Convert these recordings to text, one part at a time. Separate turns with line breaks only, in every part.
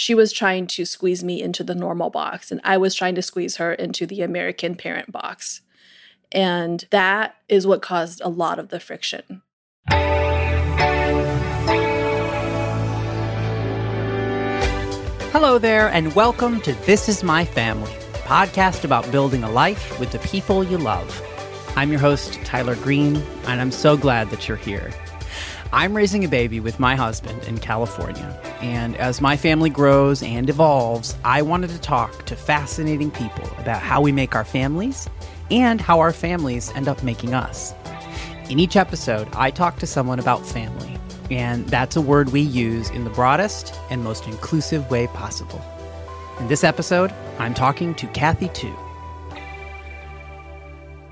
she was trying to squeeze me into the normal box, and I was trying to squeeze her into the American parent box. And that is what caused a lot of the friction.
Hello there, and welcome to This Is My Family, podcast about building a life with the people you love. I'm your host, Tyler Greene, and I'm so glad that you're here. I'm raising a baby with my husband in California, and as my family grows and evolves, I wanted to talk to fascinating people about how we make our families and how our families end up making us. In each episode, I talk to someone about family, and that's a word we use in the broadest and most inclusive way possible. In this episode, I'm talking to Kathy Tu.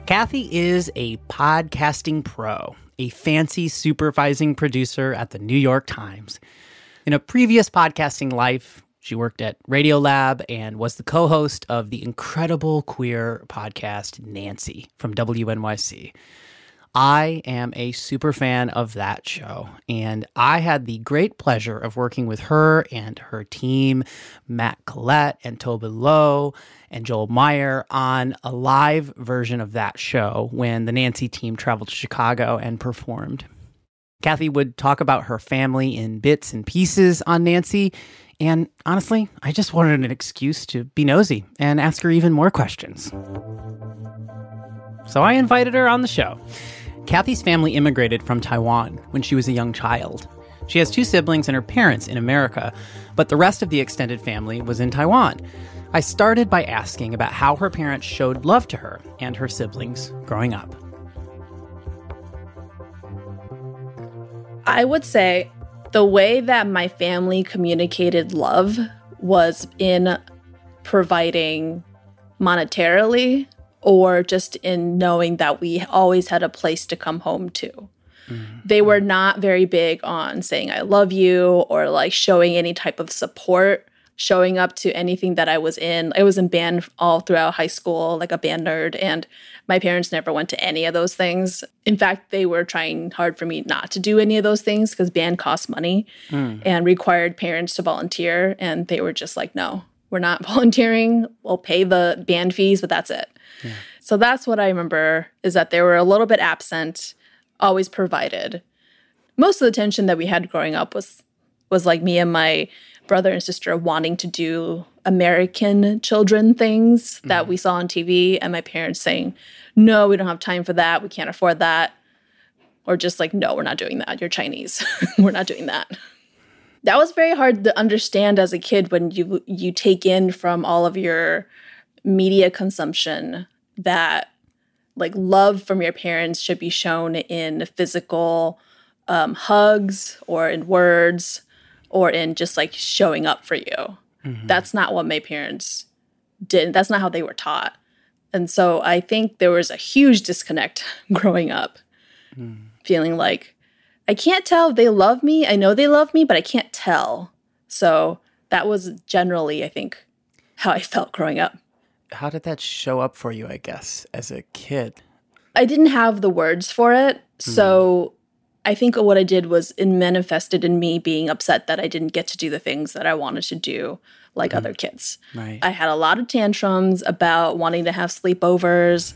Kathy is a podcasting pro a fancy supervising producer at the New York Times. In a previous podcasting life, she worked at Radiolab and was the co host of the incredible queer podcast Nancy from WNYC. I am a super fan of that show, and I had the great pleasure of working with her and her team, Matt Collette and Tobin Low and Joel Meyer, on a live version of that show when the Nancy team traveled to Chicago and performed. Kathy would talk about her family in bits and pieces on Nancy, and honestly, I just wanted an excuse to be nosy and ask her even more questions. So I invited her on the show. Kathy's family immigrated from Taiwan when she was a young child. She has two siblings and her parents in America, but the rest of the extended family was in Taiwan. I started by asking about how her parents showed love to her and her siblings growing up.
I would say the way that my family communicated love was in providing monetarily or just in knowing that we always had a place to come home to. Mm-hmm. They were not very big on saying, I love you or like showing any type of support, showing up to anything that I was in. I was in band all throughout high school, like a band nerd, and my parents never went to any of those things. In fact, they were trying hard for me not to do any of those things because band costs money mm. and required parents to volunteer. And they were just like, no, we're not volunteering. We'll pay the band fees, but that's it. Yeah. So that's what I remember is that they were a little bit absent, always provided. Most of the tension that we had growing up was was like me and my brother and sister wanting to do American children things mm-hmm. that we saw on TV and my parents saying, "No, we don't have time for that. We can't afford that." Or just like, "No, we're not doing that. You're Chinese. we're not doing that." That was very hard to understand as a kid when you you take in from all of your media consumption that like love from your parents should be shown in physical um, hugs or in words or in just like showing up for you. Mm-hmm. That's not what my parents did. That's not how they were taught. And so I think there was a huge disconnect growing up, mm. feeling like I can't tell if they love me. I know they love me, but I can't tell. So that was generally, I think, how I felt growing up
how did that show up for you, I guess, as a kid?
I didn't have the words for it. Mm. So I think what I did was it manifested in me being upset that I didn't get to do the things that I wanted to do like mm. other kids. Right. I had a lot of tantrums about wanting to have sleepovers.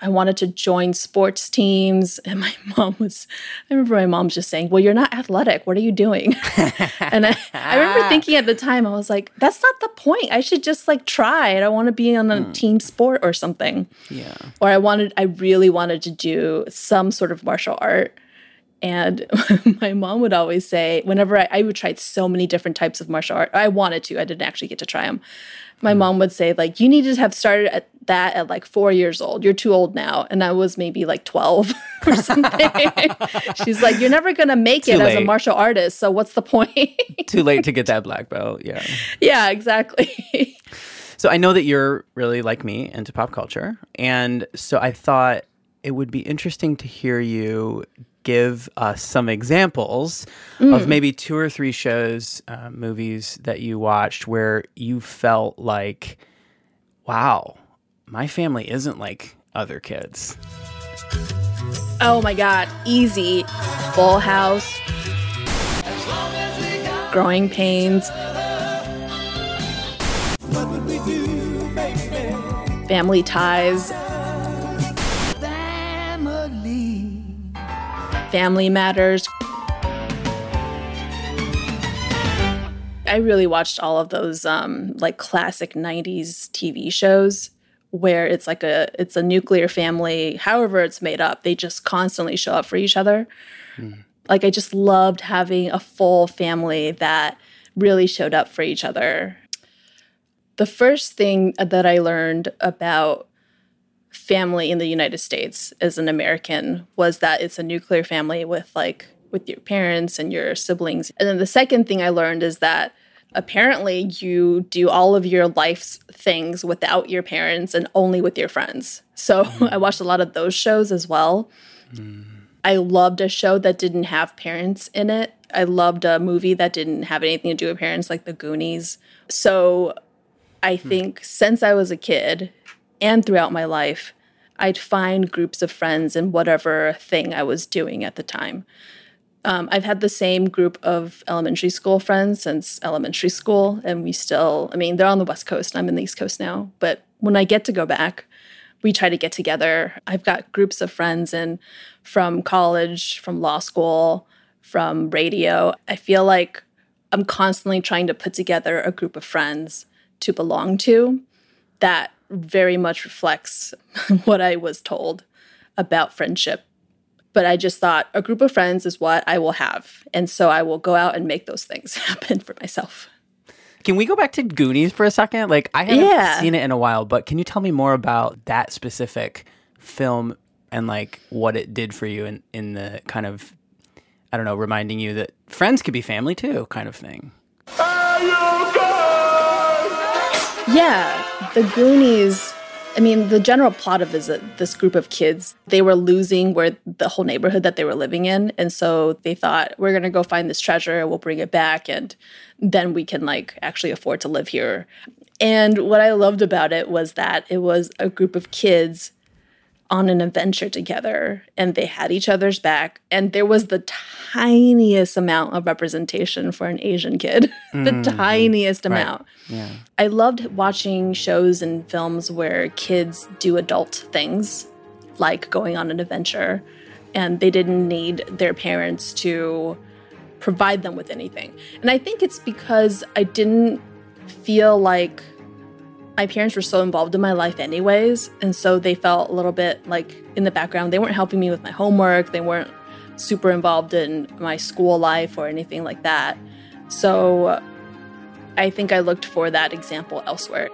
I wanted to join sports teams. And my mom was, I remember my mom just saying, Well, you're not athletic. What are you doing? and I, I remember thinking at the time, I was like, That's not the point. I should just like try. it. I want to be on a mm. team sport or something. Yeah. Or I wanted, I really wanted to do some sort of martial art. And my mom would always say, whenever I, I would try so many different types of martial art, I wanted to, I didn't actually get to try them my mm. mom would say like you need to have started at that at like four years old. You're too old now. And i was maybe like 12 or something. She's like you're never gonna make too it late. as a martial artist. So what's the point?
Too late to get that black belt. Yeah.
Yeah exactly.
So i know that you're really like me into pop culture. And so i thought it would be interesting to hear you give us some examples mm. of maybe two or three shows, uh, movies that you watched where you felt like, wow, my family isn't like other kids.
Oh my God, easy. Full house, growing pains, do, family ties, family. family matters. I really watched all of those um, like classic 90s TV shows where it's like a it's a nuclear family however it's made up they just constantly show up for each other. Mm. like i just loved having a full family that really showed up for each other. The first thing that i learned about family in the united states as an american was that it's a nuclear family with like with your parents and your siblings. And then the second thing i learned is that apparently you do all of your life's things without your parents and only with your friends. So mm. I watched a lot of those shows as well. Mm. I loved a show that didn't have parents in it. I loved a movie that didn't have anything to do with parents, like The Goonies. So I mm. think since I was a kid and throughout my life, I'd find groups of friends in whatever thing I was doing at the time. Um, I've had the same group of elementary school friends since elementary school, and we still, I mean, they're on the West Coast, I'm in the East Coast now. But when I get to go back, we try to get together. I've got groups of friends and from college, from law school, from radio. I feel like I'm constantly trying to put together a group of friends to belong to that very much reflects what I was told about friendship but I just thought a group of friends is what I will have. And so I will go out and make those things happen for myself.
Can we go back to Goonies for a second? Like, I haven't yeah. seen it in a while, but can you tell me more about that specific film and like what it did for you in, in the kind of, I don't know, reminding you that friends could be family too, kind of thing?
Yeah, the Goonies I mean, the general plot of is that this group of kids, they were losing where the whole neighborhood that they were living in. And so they thought, we're going to go find this treasure, we'll bring it back, and then we can like actually afford to live here. And what I loved about it was that it was a group of kids on an adventure together and they had each other's back. And there was the tiniest amount of representation for an asian kid. The mm, tiniest amount. Right. yeah. i loved watching shows and films where kids do adult things like going on an adventure. And they didn't need their parents to provide them with anything. And i think it's because i didn't feel like my parents were so involved in my life anyways and so they felt a little bit like in the background they weren't helping me with my homework they weren't super involved in my school life or anything like that so i think i looked for that example elsewhere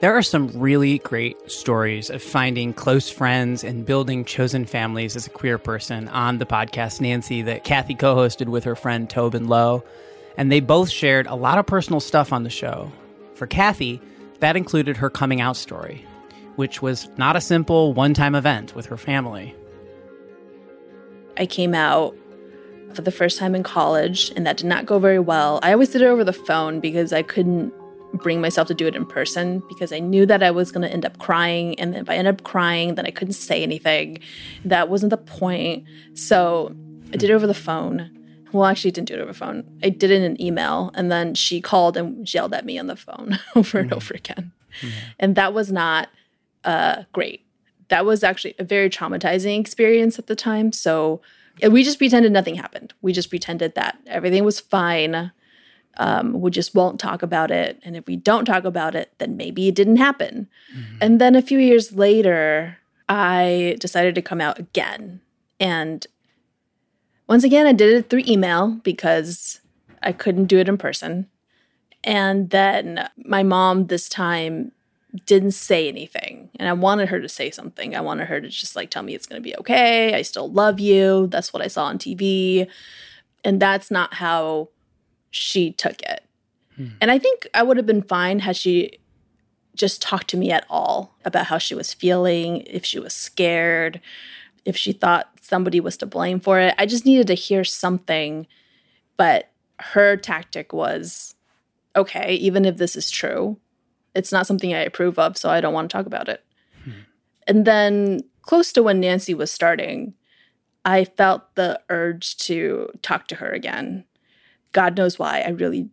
there are some really great stories of finding close friends and building chosen families as a queer person on the podcast Nancy that Kathy co hosted with her friend Tobin Low. And they both shared a lot of personal stuff on the show. For Kathy, that included her coming out story, which was not a simple one time event with her family.
I came out for the first time in college, and that did not go very well. I always did it over the phone because I couldn't bring myself to do it in person because I knew that I was going to end up crying. And if I ended up crying, then I couldn't say anything. That wasn't the point. So I did it over the phone. Well, actually, I didn't do it over phone. I did it in an email, and then she called and yelled at me on the phone over and mm-hmm. over again. Mm-hmm. And that was not uh, great. That was actually a very traumatizing experience at the time. So we just pretended nothing happened. We just pretended that everything was fine. Um, we just won't talk about it. And if we don't talk about it, then maybe it didn't happen. Mm-hmm. And then a few years later, I decided to come out again. And once again, I did it through email because I couldn't do it in person. And then my mom this time didn't say anything. And I wanted her to say something. I wanted her to just like tell me it's going to be okay. I still love you. That's what I saw on TV. And that's not how she took it. Hmm. And I think I would have been fine had she just talked to me at all about how she was feeling, if she was scared, if she thought somebody was to blame for it. I just needed to hear something. But her tactic was okay, even if this is true, it's not something I approve of, so I don't want to talk about it. Hmm. And then, close to when Nancy was starting, I felt the urge to talk to her again. God knows why. I really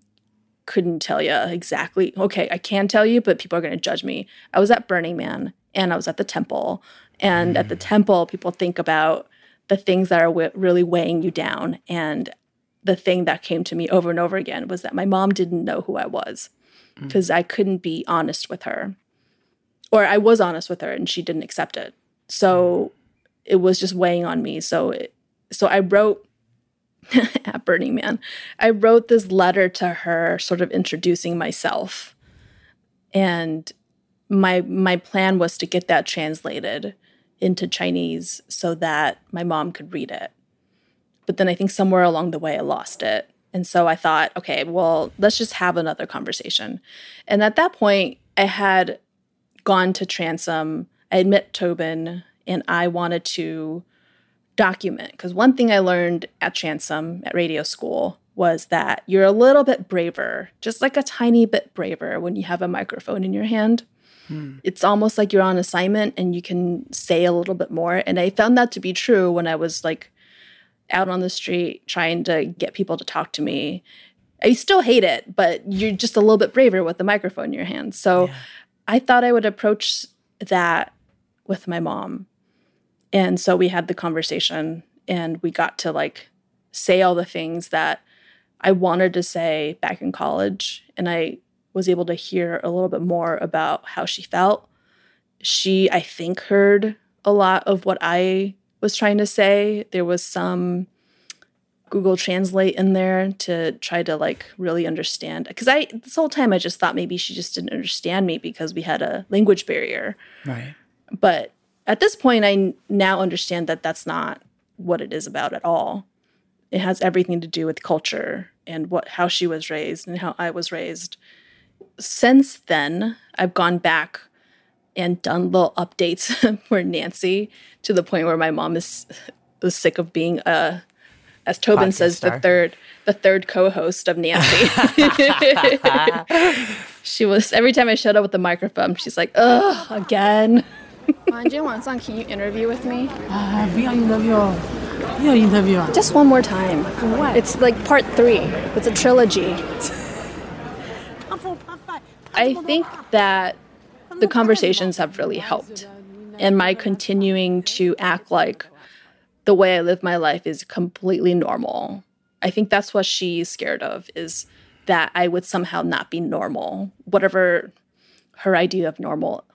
couldn't tell you exactly. Okay, I can tell you, but people are going to judge me. I was at Burning Man and I was at the temple. And mm. at the mm. temple, people think about the things that are w- really weighing you down. And the thing that came to me over and over again was that my mom didn't know who I was because mm. I couldn't be honest with her. Or I was honest with her and she didn't accept it. So it was just weighing on me. So it, so I wrote at Burning Man. I wrote this letter to her sort of introducing myself. And my my plan was to get that translated into Chinese so that my mom could read it. But then I think somewhere along the way I lost it. And so I thought, okay, well, let's just have another conversation. And at that point, I had gone to Transom, I had met Tobin, and I wanted to document. Because one thing I learned at Transom at radio school was that you're a little bit braver, just like a tiny bit braver when you have a microphone in your hand. Hmm. It's almost like you're on assignment and you can say a little bit more. And I found that to be true when I was like out on the street trying to get people to talk to me. I still hate it, but you're just a little bit braver with the microphone in your hand. So yeah. I thought I would approach that with my mom and so we had the conversation and we got to like say all the things that I wanted to say back in college. And I was able to hear a little bit more about how she felt. She, I think, heard a lot of what I was trying to say. There was some Google Translate in there to try to like really understand. Because I, this whole time, I just thought maybe she just didn't understand me because we had a language barrier.
Right.
But at this point, I now understand that that's not what it is about at all. It has everything to do with culture and what how she was raised and how I was raised since then, I've gone back and done little updates for Nancy to the point where my mom is was sick of being a as Tobin Podcast says star. the third the third co-host of Nancy. she was every time I showed up with the microphone, she's like, "Ugh, again."
Manju Wansan, can you interview with me?
Uh, we are interview. We are interview.
Just one more time.
What?
It's like part three. It's a trilogy.
I think that the conversations have really helped. And my continuing to act like the way I live my life is completely normal. I think that's what she's scared of is that I would somehow not be normal, whatever her idea of normal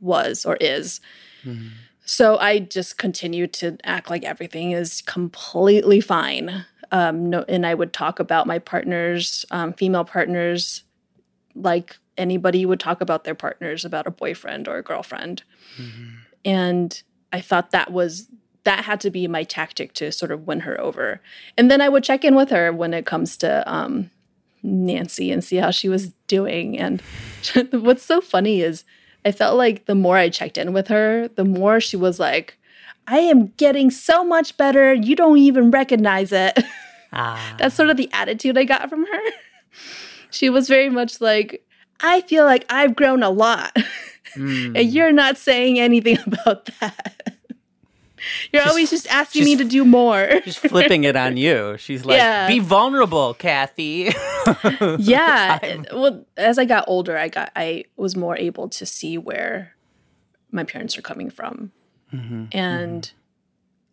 was or is. Mm-hmm. So I just continued to act like everything is completely fine. Um, no, and I would talk about my partners, um, female partners, like anybody would talk about their partners, about a boyfriend or a girlfriend. Mm-hmm. And I thought that was that had to be my tactic to sort of win her over. And then I would check in with her when it comes to um, Nancy and see how she was doing. And what's so funny is I felt like the more I checked in with her, the more she was like, I am getting so much better. You don't even recognize it. Ah. That's sort of the attitude I got from her. she was very much like, I feel like I've grown a lot. Mm. and you're not saying anything about that. You're just, always just asking just, me to do more.
just flipping it on you. She's like, yeah. be vulnerable, Kathy.
yeah. Well, as I got older, I got I was more able to see where my parents are coming from. Mm-hmm. And mm-hmm.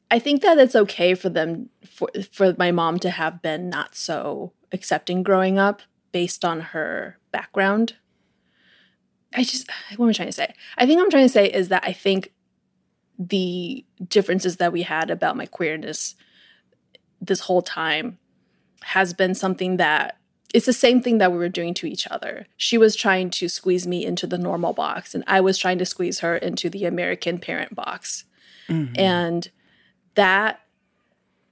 I think that it's okay for them for for my mom to have been not so accepting growing up based on her background. I just what am I trying to say? I think I'm trying to say is that I think the differences that we had about my queerness this whole time has been something that it's the same thing that we were doing to each other. She was trying to squeeze me into the normal box, and I was trying to squeeze her into the American parent box. Mm-hmm. And that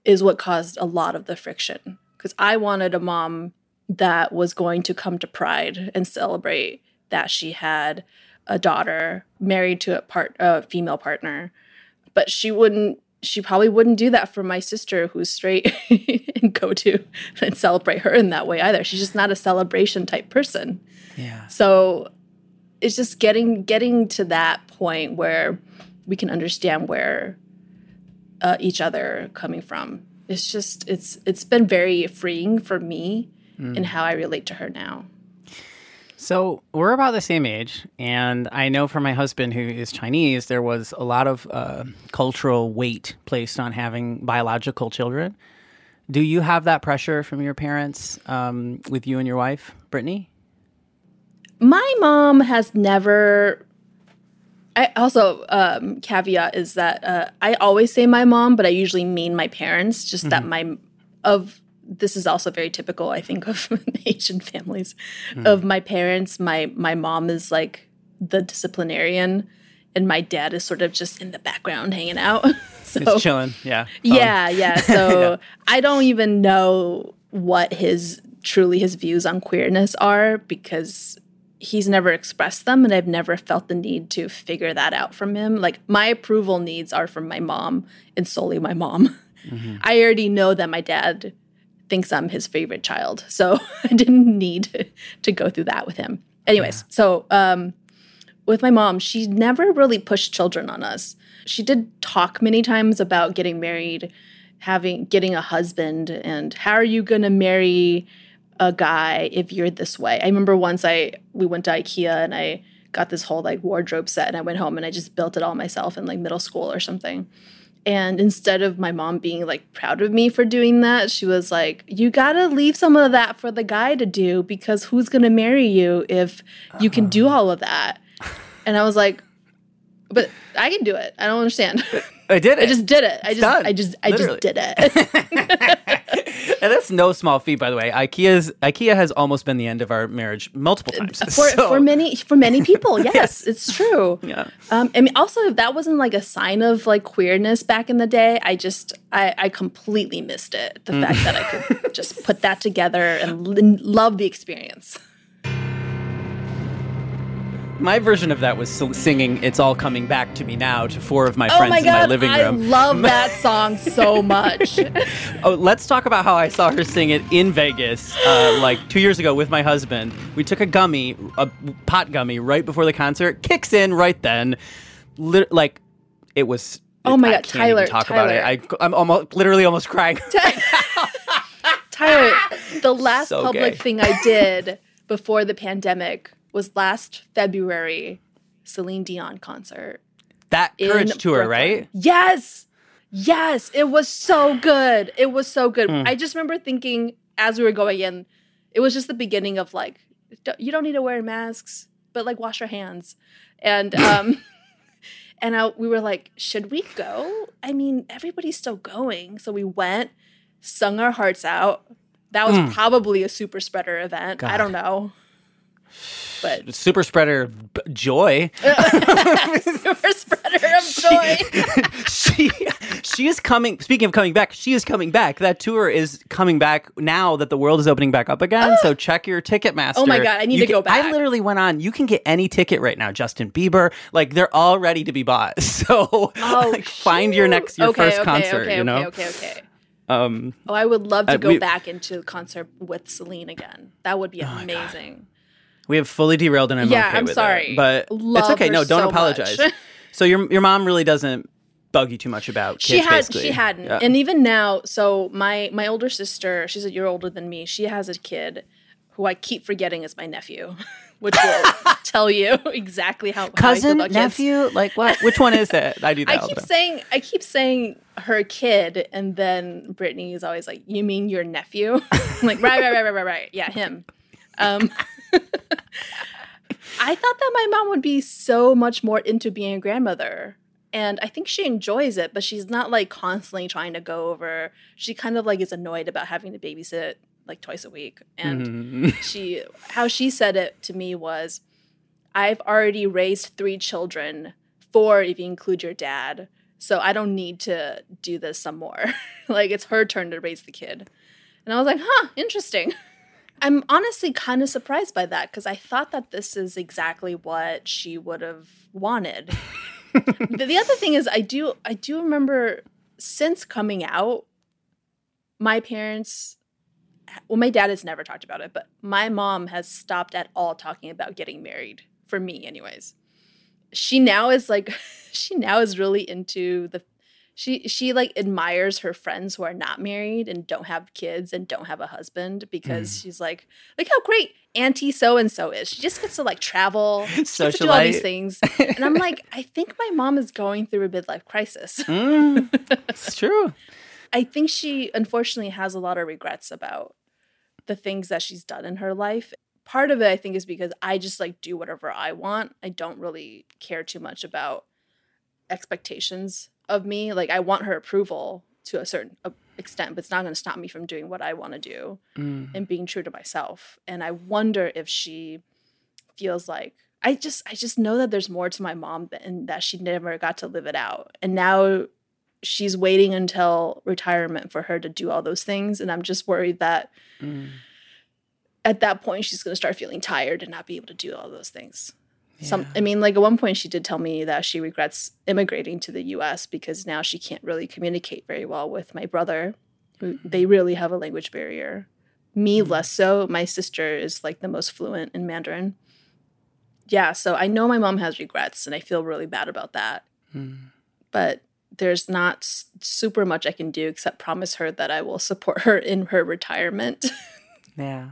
is what caused a lot of the friction because I wanted a mom that was going to come to Pride and celebrate that she had a daughter married to a part a female partner. But she wouldn't she probably wouldn't do that for my sister who's straight and go to and celebrate her in that way either. She's just not a celebration type person.
Yeah.
So it's just getting getting to that point where we can understand where uh, each other coming from. It's just it's it's been very freeing for me in how I relate to her now.
So we're about the same age, and I know for my husband, who is Chinese, there was a lot of uh, cultural weight placed on having biological children. Do you have that pressure from your parents um, with you and your wife, Britteny?
My mom has never. I also um, caveat is that uh, I always say my mom, but I usually mean my parents. Just that my of this is also very typical, I think, of Asian families. Hmm. Of my parents, my my mom is like the disciplinarian, and my dad is sort of just in the background hanging out. so
It's chilling, yeah. Fun.
yeah, yeah. So I don't even know what his truly his views on queerness are because he's never expressed them and I've never felt the need to figure that out from him. Like my approval needs are from my mom and solely my mom. Mm-hmm. I already know that my dad thinks I'm his favorite child. So I didn't need to, go through that with him. Anyways, so um with my mom, she never really pushed children on us. She did talk many times about getting married, having getting a husband, and how are you going to marry a guy if you're this way? I remember once I we went to IKEA and I got this whole like wardrobe set and I went home and I just built it all myself in like middle school or something. And instead of my mom being like proud of me for doing that, she was like, You gotta leave some of that for the guy to do because who's gonna marry you if you can do uh-huh. all of that? And I was like, But I can do it. I don't understand.
I did it.
I just did it. I just
done.
I just I
Literally.
just did it.
and that's no small feat, by the way. IKEA's IKEA has almost been the end of our marriage multiple times.
for,
So-
for many for many people yes, it's true
Yeah.
um i mean also if that wasn't like a sign of like queerness back in the day i just i i completely missed it the
Mm.
fact that i could just put that together and l- love the experience
My version of that was singing "It's All Coming Back to Me Now" to four of my
oh
friends
my
in my
god
living
i
room.
love that song so much
Oh, let's talk about how I saw her sing it in Vegas, uh, like two years ago with my husband. We took a gummy, a pot gummy, right before the concert. Kicks in right then. Lit- like it was.
Oh my
I
God, Tyler,
talk
Tyler.
about it. I, I'm almost, literally almost crying.
tyler the last
So
public
gay.
thing i did before the pandemic was last february celine dion concert
that courage tour,
Brooklyn.
right?
Yes. Yes. It was so good. It was so good.
Hmm.
I just remember thinking as we were going in, it was just the beginning of like, you don't need to wear masks, but like wash your hands. And, um, and I, we were like, should we go? I mean, everybody's still going. So we went, sung our hearts out. That was probably a super spreader event. I
Hmm.
Don't know. But
Super spreader joy.
super spreader of joy.
she she is coming. Speaking of coming back, she is coming back. That tour is coming back now that the world is opening back up again. so check your Ticketmaster.
Oh my God, I need
You
to
can-
go back.
I literally went on. You can get any ticket right now. Justin Bieber, like they're all ready to be bought. So
Oh,
like, find your next your
okay,
first
okay,
concert.
Okay,
you know.
okay, okay, okay.
Um,
Oh, I would love to
Uh,
go
we- Oh
back into concert with Celine again. That would be amazing.
We have fully derailed, and I'm
Yeah,
okay
I'm
with
sorry.
it. But
Love
it's okay.
her
No, don't
so
apologize. so your your mom really doesn't bug you too much about kids.
She had
basically.
she hadn't.
Yeah.
And even now, so my my older sister, she's a year older than me. She has a kid who I keep forgetting is my nephew, which will tell you exactly how how I feel
cousin,
about kids.
nephew, like what? Which one is it? I do that.
I keep
time.
saying I keep saying her kid, and then Britteny is always like, "You mean your nephew?" I'm like, right, right, right, right, right, right. Yeah, him. Um, I thought that my mom would be so much more into being a grandmother. And I think she enjoys it, but she's not like constantly trying to go over. She kind of like is annoyed about having to babysit like twice a week. And
Mhm.
she how she said it to me was I've already raised three children, four if you include your dad. So I don't need to do this some more. like it's her turn to raise the kid. And I was like, huh, interesting. I'm honestly kind of surprised by that because I thought that this is exactly what she would have wanted. the, the other thing is I do I do remember since coming out, my parents well, my dad has never talked about it, but my mom has stopped at all talking about getting married for me, anyways. She now is like, she now is really into the, She she like admires her friends who are not married and don't have kids and don't have a husband because she's like, like how great Auntie so and so is. She just gets to like travel, to do all these things. And I'm like, I think my mom is going through a midlife crisis.
Mm, it's true.
I think she unfortunately has a lot of regrets about the things that she's done in her life. Part of it I think is because I just like do whatever I want. I don't really care too much about expectations of me. Like I want her approval to a certain uh, extent, but it's not going to stop me from doing what I want to do
Mm.
and being true to myself. And I wonder if she feels like I just I just know that there's more to my mom and that she never got to live it out. And now she's waiting until retirement for her to do all those things and I'm just worried that
Mm.
at that point she's going to start feeling tired and not be able to do all those things. Some I mean like at one point she did tell me that she regrets immigrating to the US because now she can't really communicate very well with my brother. who- They really have a language barrier. Me less so. My sister is like the most fluent in Mandarin. Yeah, so I know my mom has regrets and I feel really bad about that.
Mm.
But there's not super much I can do except promise her that I will support her in her retirement.
Yeah.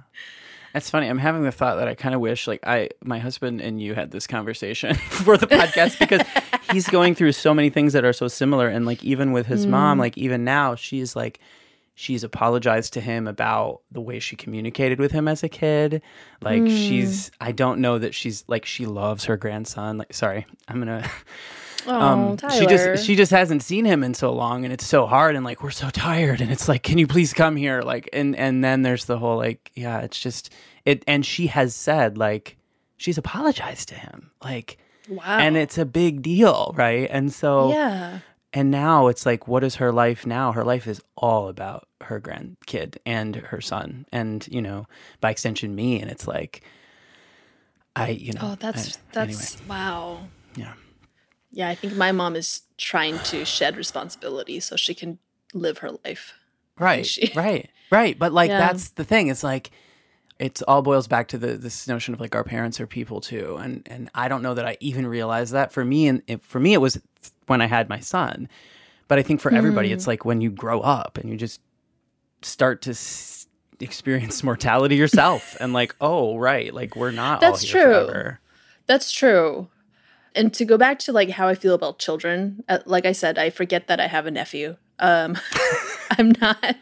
That's funny. I'm having the thought that I kind of wish like I my husband and you had this conversation for the podcast because he's going through so many things that are so similar and like even with his mom mm. like even now she's like she's apologized to him about the way she communicated with him as a kid. Like mm. she's I don't know that she's like she loves her grandson. Like sorry, I'm going to
oh,
she just she just hasn't seen him in so long and it's so hard and like we're so tired and it's like can you please come here like and and then there's the whole like yeah it's just it and she has said like she's apologized to him like
wow.
and it's a big deal right and so
yeah.
and now it's like what is her life now her life is all about her grandkid and her son and you know by extension me and it's like i you know
Oh, that's
I-
that's
anyway,
wow.
yeah
Yeah, I think my mom is trying to shed responsibility so she can live her life.
right
she-
right right but like
Yeah.
that's the thing it's like it all boils back to the this notion of like our parents are people too and and i don't know that i even realized that for me and it, for me it was when i had my son but i think for everybody
Mm.
it's like when you grow up and you just start to s- experience mortality yourself and like oh right like we're not
That's true.
forever.
That's true. And to go back to like how I feel about children, uh, like I said, I forget that I have a nephew. Um, I'm not.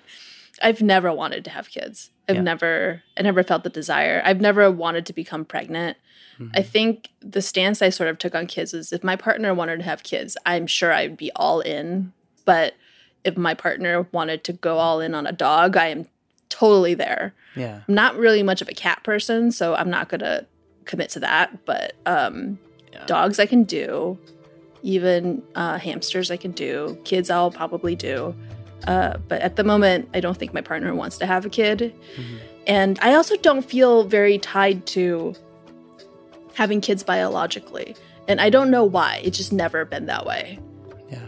I've never wanted to have kids. I've
Yeah.
never. I never felt the desire. I've never wanted to become pregnant. I think the stance I sort of took on kids is if my partner wanted to have kids, I'm sure I'd be all in. But if my partner wanted to go all in on a dog, I am totally there.
yeah
I'm not really much of a cat person, so I'm not gonna commit to that. But um,
Yeah.
dogs I can do, even uh, hamsters I can do. Kids I'll probably do. Uh, but at the moment, I don't think my partner wants to have a kid,
Mhm.
and I also don't feel very tied to having kids biologically. And I don't know why. It's just never been that way.
yeah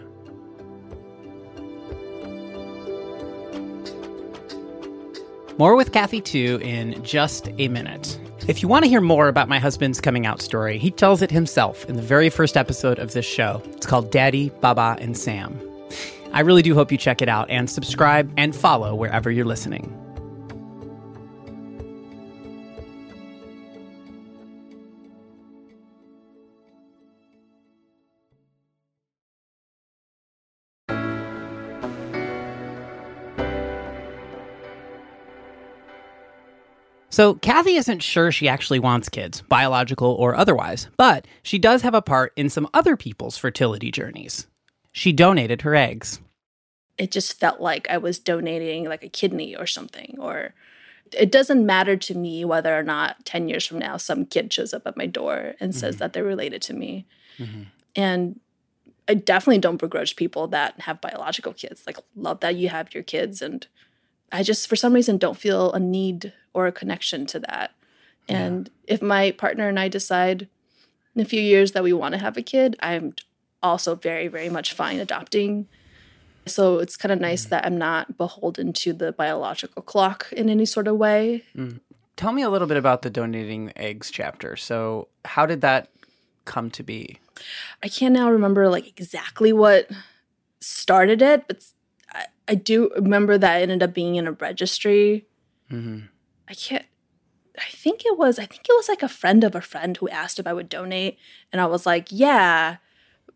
More with Kathy Tu in just a minute. If you want to hear more about my husband's coming out story, he tells it himself in the very first episode of this show. It's called Daddy, Baba, and Sam. I really do hope you check it out and subscribe and follow wherever you're listening. So, Kathy isn't sure she actually wants kids, biological or otherwise, but she does have a part in some other people's fertility journeys. She donated her eggs.
it just felt like I was donating like a kidney or something. Or it doesn't matter to me whether or not 10 years from now some kid shows up at my door and says mm-hmm. that they're related to me. Mm-hmm. And I definitely don't begrudge people that have biological kids. Like, love that you have your kids. And I just, for some reason, don't feel a need or a connection to that. And if my partner and I decide in a few years that we want to have a kid, I'm also very, very much fine adopting. So it's kind of mm. nice that I'm not beholden to the biological clock in any sort of way. Mm.
Tell me a little bit about the donating eggs chapter. So, how did that come to be?
I can't now remember like exactly what started it, but I, do remember that ended up being in a registry.
Mm-hmm.
I can't. I think it was. I think it was like a friend of a friend who asked if I would donate, and I was like, "Yeah."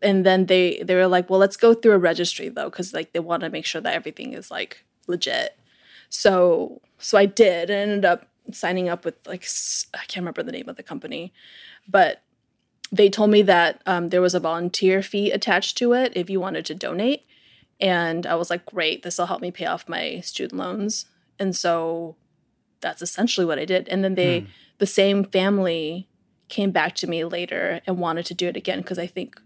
And then they they were like, "Well, let's go through a registry though, because like they want to make sure that everything is like legit." So so I did, and ended up signing up with like I can't remember the name of the company, but they told me that um, there was a volunteer fee attached to it if you wanted to donate, and I was like, "Great, this will help me pay off my student loans." And so that's essentially what I did. And then they, the same family, came back to me later and wanted to do it again because I think,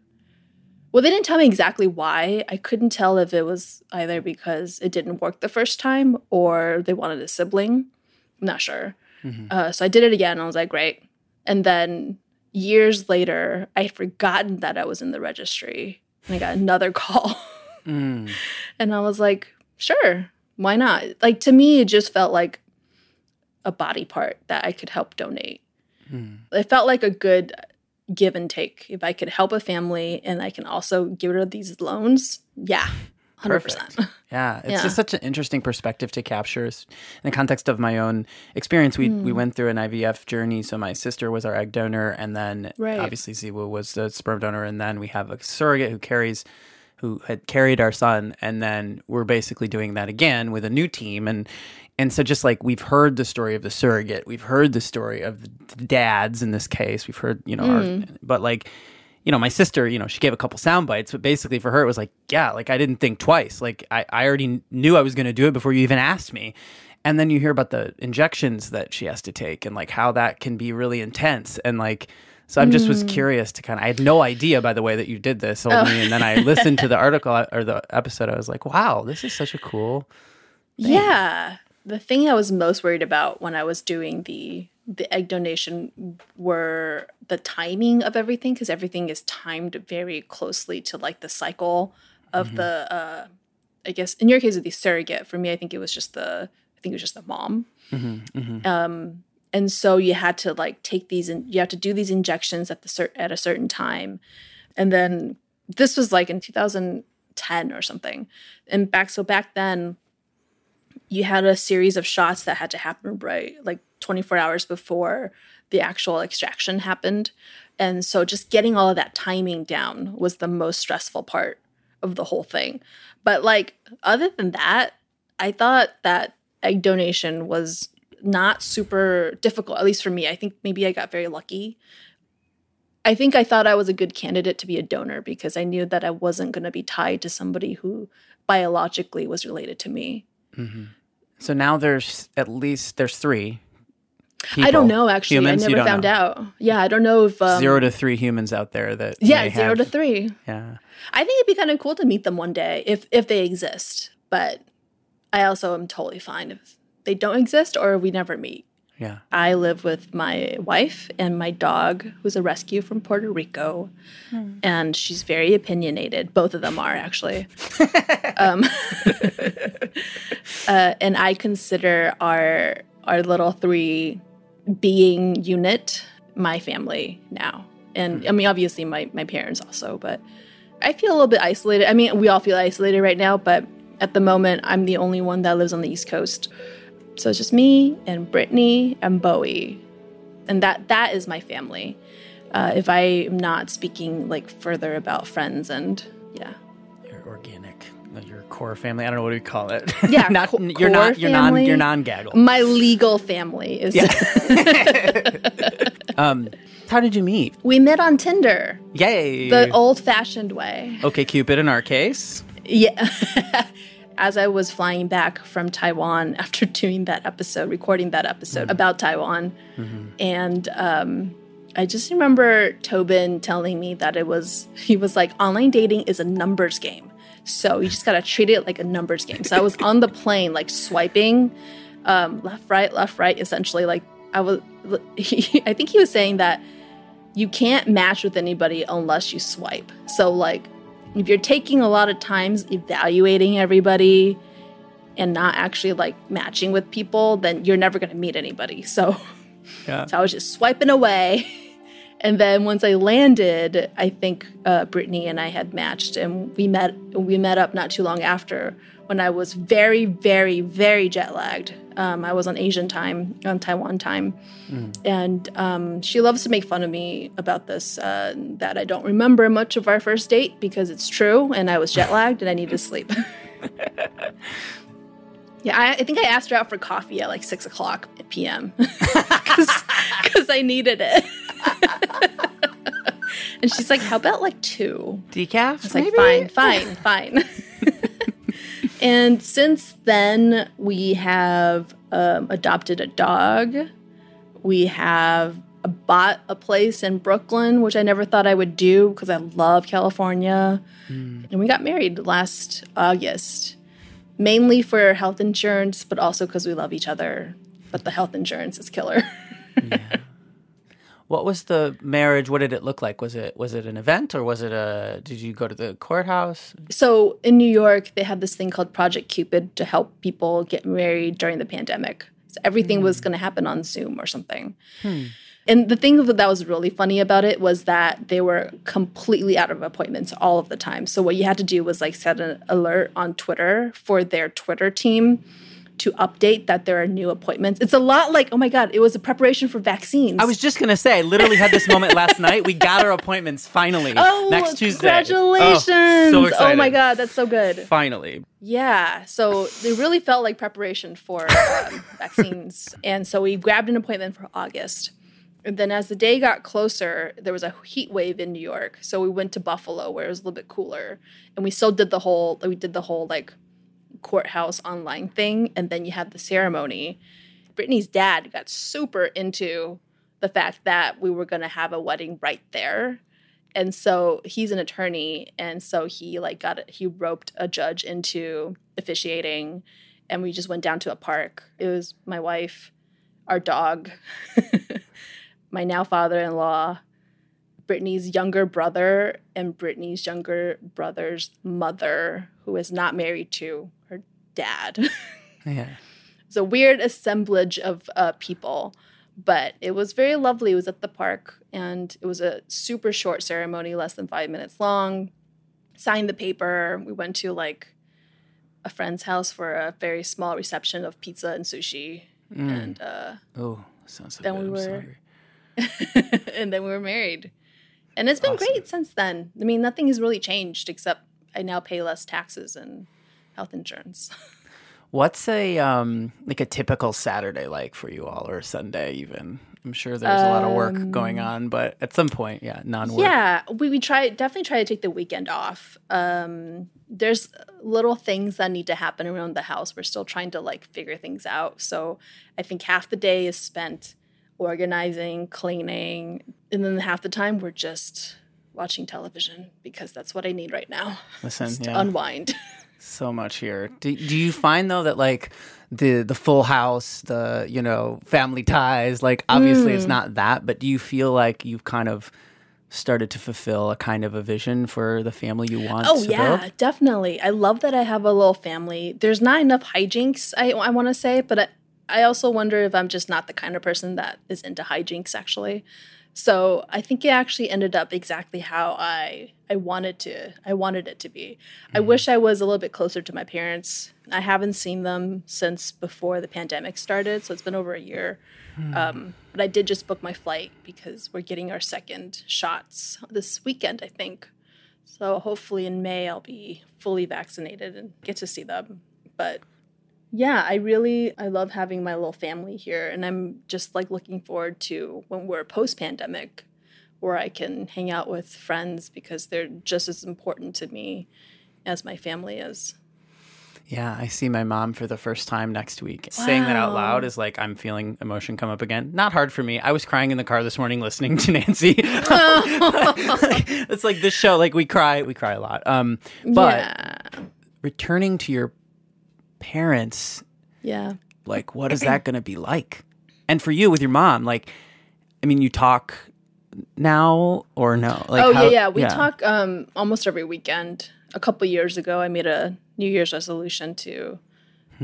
well, they didn't tell me exactly why. I couldn't tell if it was either because it didn't work the first time or they wanted a sibling. I'm not sure. Uh, so I did it again. I was like, great. And then years later, I had forgotten that I was in the registry and I got another call.
Mm.
And I was like, sure, why not? Like to me, it just felt like a body part that I could help donate.
Mm.
It felt like a good give and take. If I could help a family and I can also get rid of these loans, yeah, 100%.
Perfect. Yeah, it's
Yeah.
just such an interesting perspective to capture. In the context of my own experience, we
Hmm.
we went through an IVF journey. So my sister was our egg donor, and then
Right.
obviously Ziwa was the sperm donor, and then we have a surrogate who carries, who had carried our son, and then we're basically doing that again with a new team, and and so just like we've heard the story of the surrogate, we've heard the story of the dads in this case, we've heard you know, our, mm. but like you know, my sister, you know, she gave a couple sound bites, but basically for her, it was like, yeah, like I didn't think twice. Like I, I already knew I was going to do it before you even asked me. And then you hear about the injections that she has to take and like how that can be really intense. And like, so I'm just was curious to kind of, I had no idea, by the way, that you did this only. And then I listened to the article uh, or the episode. I was like, wow, this is such a cool.
Yeah. The thing I was most worried about when I was doing the the egg donation were the timing of everything because everything is timed very closely to like the cycle of the uh I guess in your case of the surrogate for me I think it was just the I think it was just the mom um and so you had to like take these and you have to do these injections at the cer- at a certain time. And then this was like in 2010 or something. And back so back then you had a series of shots that had to happen right like 24 hours before the actual extraction happened. And so just getting all of that timing down was the most stressful part of the whole thing. But like other than that i thought that egg donation was not super difficult at least for me i think maybe i got very lucky i think i thought i was a good candidate to be a donor because i knew that i wasn't going to be tied to somebody who biologically was related to me
So now there's at least, there's three.
I don't know actually.
Humans,
I never found
know.
out. Yeah, I don't know if um,
Zero to three humans out there that.
yeah zero to three.
Yeah.
I think it'd be kind of cool to meet them one day if if they exist. But I also am totally fine if they don't exist or we never meet.
Yeah.
I live with my wife and my dog, who's a rescue from Puerto Rico, and she's very opinionated. Both of them are actually. um, uh, and I consider our our little three being unit my family now, and I mean obviously my my parents also, but I feel a little bit isolated. I mean we all feel isolated right now, but at the moment I'm the only one that lives on the East Coast. So it's just me and Britteny and Bowie, and that that is my family. Uh, if I am not speaking like further about friends and yeah,
Your organic, your core family. I don't know what we call it.
Yeah,
not
co-
you're not you're non you're non gaggle.
my legal family is.
Um, how did you meet?
we met on Tinder,
Yay!
the old-fashioned way.
okay, Cupid. In our case,
Yeah. As I was flying back from Taiwan after doing that episode, recording that episode about Taiwan, and um, I just remember Tobin telling me that it was, he was like, online dating is a numbers game. So you just gotta treat it like a numbers game. So I was on the plane, like swiping um, left, right, left, right, essentially. Like I was, he, I think he was saying that you can't match with anybody unless you swipe. So like if you're taking a lot of times evaluating everybody and not actually like matching with people, then you're never going to meet anybody. So,
Yeah.
so I was just swiping away. And then once I landed, I think uh, Britteny and I had matched, and we met. We met up not too long after when I was very, very, very jet lagged. Um, I was on Asian time, on Taiwan time, and um, she loves to make fun of me about this. Uh, that I don't remember much of our first date because it's true, and I was jet lagged and I needed to sleep. Yeah, I, I think I asked her out for coffee at like six o'clock p.m. because I needed it. and she's like, "How about like two?
Decaf?
It's like fine, fine, fine. And since then, we have um, adopted a dog. We have bought a place in Brooklyn, which I never thought I would do because I love California. And we got married last August, mainly for health insurance, but also because we love each other. But the health insurance is killer.
What was the marriage? What did it look like? Was it was it an event or was it a? Did you go to the courthouse?
so in New York, they had this thing called Project Cupid to help people get married during the pandemic. So everything was hmm. going to happen on Zoom or something. Hmm. And the thing that was really funny about it was that they were completely out of appointments all of the time. So what you had to do was like set an alert on Twitter for their Twitter team to update that there are new appointments. It's a lot like, oh my God, it was a preparation for vaccines.
I was just gonna say, I literally had this moment last night. We got our appointments finally
Oh,
next Tuesday.
Congratulations.
Oh, so excited.
oh my God, that's so good.
Finally.
Yeah, so they really felt like preparation for um, vaccines. And so we grabbed an appointment for August. And then as the day got closer, there was a heat wave in New York. So we went to Buffalo where it was a little bit cooler. And we still did the whole we did the whole like courthouse online thing and then you had the ceremony. Britteny's dad got super into the fact that we were going to have a wedding right there and so he's an attorney and so he like got he roped a judge into officiating and we just went down to a park it was my wife our dog my now father-in-law Britteny's younger brother and Britteny's younger brother's mother who is not married to dad.
Yeah.
it's a weird assemblage of uh, people but it was very lovely. It was at the park and it was a super short ceremony less than five minutes long. Signed the paper. We went to like a friend's house for a very small reception of pizza and sushi. And uh,
Oh, sounds so
Then
good.
we were- and then we were married. And it's been great since then. I mean nothing has really changed except i now pay less taxes and health insurance
What's a um like a typical Saturday like for you all or Sunday even? I'm sure there's a lot of work going on, but at some point, yeah, non-work.
Yeah, we, we try definitely try to take the weekend off. Um, there's little things that need to happen around the house. We're still trying to like figure things out. So I think half the day is spent organizing, cleaning, and then half the time we're just watching television because that's what I need right now
Listen,
to
yeah.
unwind.
so much here. Do, do you find though that like the the full house, the you know family ties, like obviously
Mm.
it's not that, but do you feel like you've kind of started to fulfill a kind of a vision for the family you want?
Oh yeah,
build?
definitely. I love that I have a little family. There's not enough hijinks. I I want to say, but I, I also wonder if I'm just not the kind of person that is into hijinks actually. So I think it actually ended up exactly how I I wanted to I wanted it to be. I wish I was a little bit closer to my parents. I haven't seen them since before the pandemic started, so it's been over a year. Um, but I did just book my flight because we're getting our second shots this weekend, I think. So hopefully in May I'll be fully vaccinated and get to see them. But yeah, I really I love having my little family here and I'm just like looking forward to when we're post pandemic where I can hang out with friends because they're just as important to me as my family is.
Yeah, I see my mom for the first time next week. Saying that out loud is like I'm feeling emotion come up again. Not hard for me. I was crying in the car this morning listening to Nancy. it's like this show, like we cry, we cry a lot. Um, but
yeah.
returning to your parents,
Yeah.
like what is that going to be like? And for you with your mom, like, I mean, you talk now or no? Like,
oh
how-
yeah, yeah. We talk um, almost every weekend. A couple years ago, I made a New Year's resolution to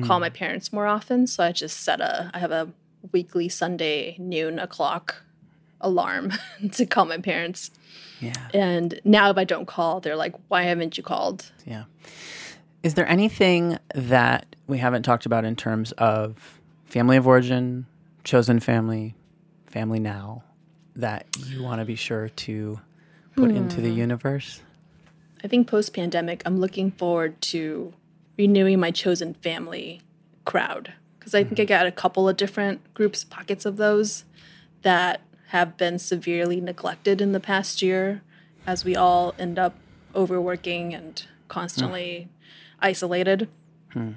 call my parents more often. So I just set a. I have a weekly Sunday noon o'clock alarm to call my parents.
Yeah.
And now if I don't call, they're like, "Why haven't you called?"
Yeah. Is there anything that we haven't talked about in terms of family of origin, chosen family, family now that you want to be sure to put into the hmm. universe?
I think post pandemic, I'm looking forward to renewing my chosen family crowd because I think I mm-hmm. got a couple of different groups, pockets of those that have been severely neglected in the past year as we all end up overworking and constantly isolated. Hmm.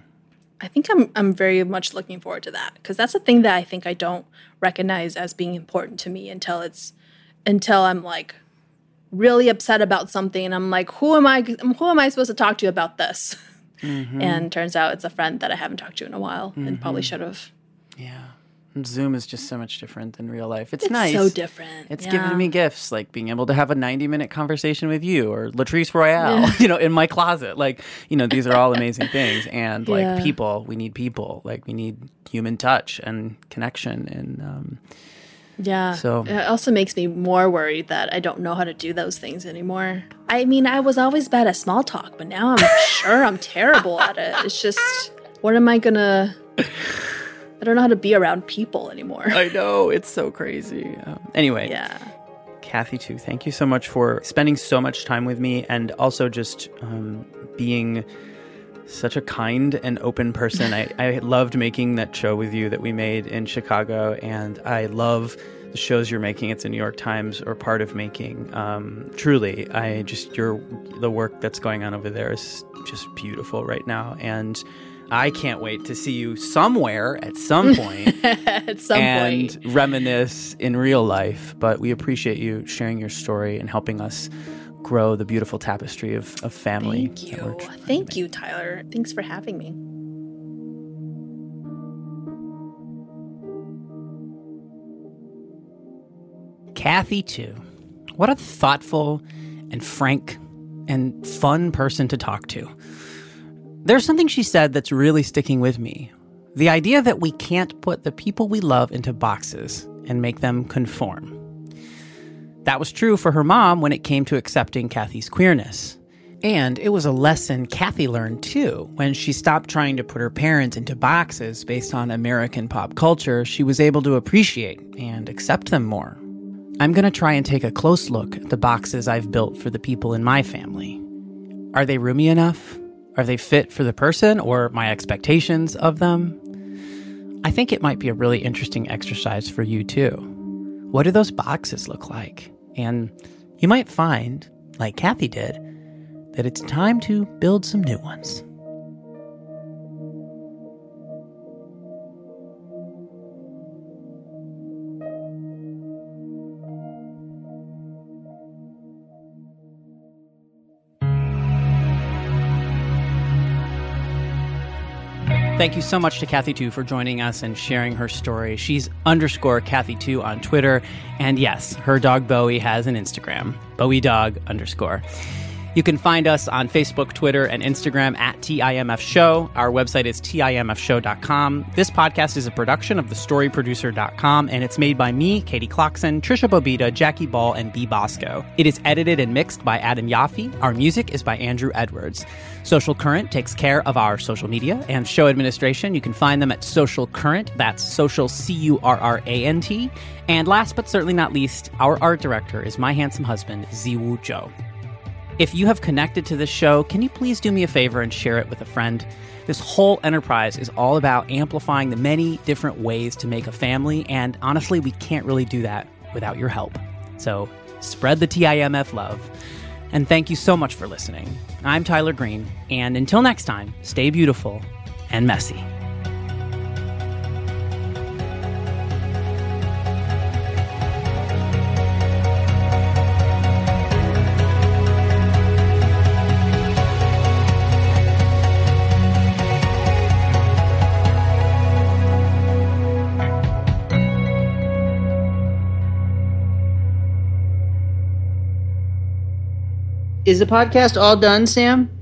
I think I'm I'm very much looking forward to that because that's a thing that I think I don't recognize as being important to me until it's until I'm like really upset about something and I'm like who am I who am I supposed to talk to about this? Mm-hmm. And turns out it's a friend that I haven't talked to in a while and probably mm-hmm. should have.
Yeah. Zoom is just so much different than real life. It's, nice.
It's
nice.
so different.
It's
Yeah.
given me gifts like being able to have a 90 minute conversation with you or Latrice Royale, you know, in my closet. Like, you know, these are all amazing things. And like
Yeah.
people, we need people. Like, we need human touch and connection. And um,
Yeah.
So-
it also makes me more worried that I don't know how to do those things anymore. I mean, I was always bad at small talk, but now I'm sure I'm terrible at it. It's just, what am I gonna? I don't know how to be around people anymore.
I know it's so crazy. Um, anyway,
yeah.
Kathy Tu, thank you so much for spending so much time with me and also just um, being such a kind and open person. I, I loved making that show with you that we made in Chicago, and I love the shows you're making at the New York Times or part of making. Um, truly, I just your the work that's going on over there is just beautiful right now, and I can't wait to see you somewhere at some point
At some
and
point.
reminisce in real life. But we appreciate you sharing your story and helping us grow the beautiful tapestry of, of family.
Thank you. Thank you, Tyler. Thanks for having me.
Kathy Tu. What a thoughtful and frank and fun person to talk to. There's something she said that's really sticking with me. The idea that we can't put the people we love into boxes and make them conform. That was true for her mom when it came to accepting Kathy's queerness. And it was a lesson Kathy learned too. When she stopped trying to put her parents into boxes based on American pop culture, she was able to appreciate and accept them more. I'm going to try and take a close look at the boxes I've built for the people in my family. Are they roomy enough? Are they fit for the person or my expectations of them? I think it might be a really interesting exercise for you too. What do those boxes look like? And you might find, like Kathy did, that it's time to build some new ones. Thank you so much to Kathy Tu for joining us and sharing her story. She's underscore Kathy Tu on Twitter. And yes, her dog Bowie has an Instagram, Bowie Dog underscore. You can find us on Facebook, Twitter, and Instagram at TIMF Show. Our website is TIMFshow.com. This podcast is a production of TheStoryProducer.com, and it's made by me, Katie Klocksin, Tricia Bobeda, Jackie Ball, and Bea Bosco. It is edited and mixed by Adam Yaffe. Our music is by Andrew Edwards. Social Currant takes care of our social media and show administration. You can find them at Social Currant. That's social C U R R A N T. And last but certainly not least, our art director is my handsome husband, Ziwu Joe. If you have connected to this show, can you please do me a favor and share it with a friend? This whole enterprise is all about amplifying the many different ways to make a family, and honestly, we can't really do that without your help. So spread the TIMF love. And thank you so much for listening. I'm Tyler Greene, and until next time, stay beautiful and messy.
Is the podcast all done, Sam?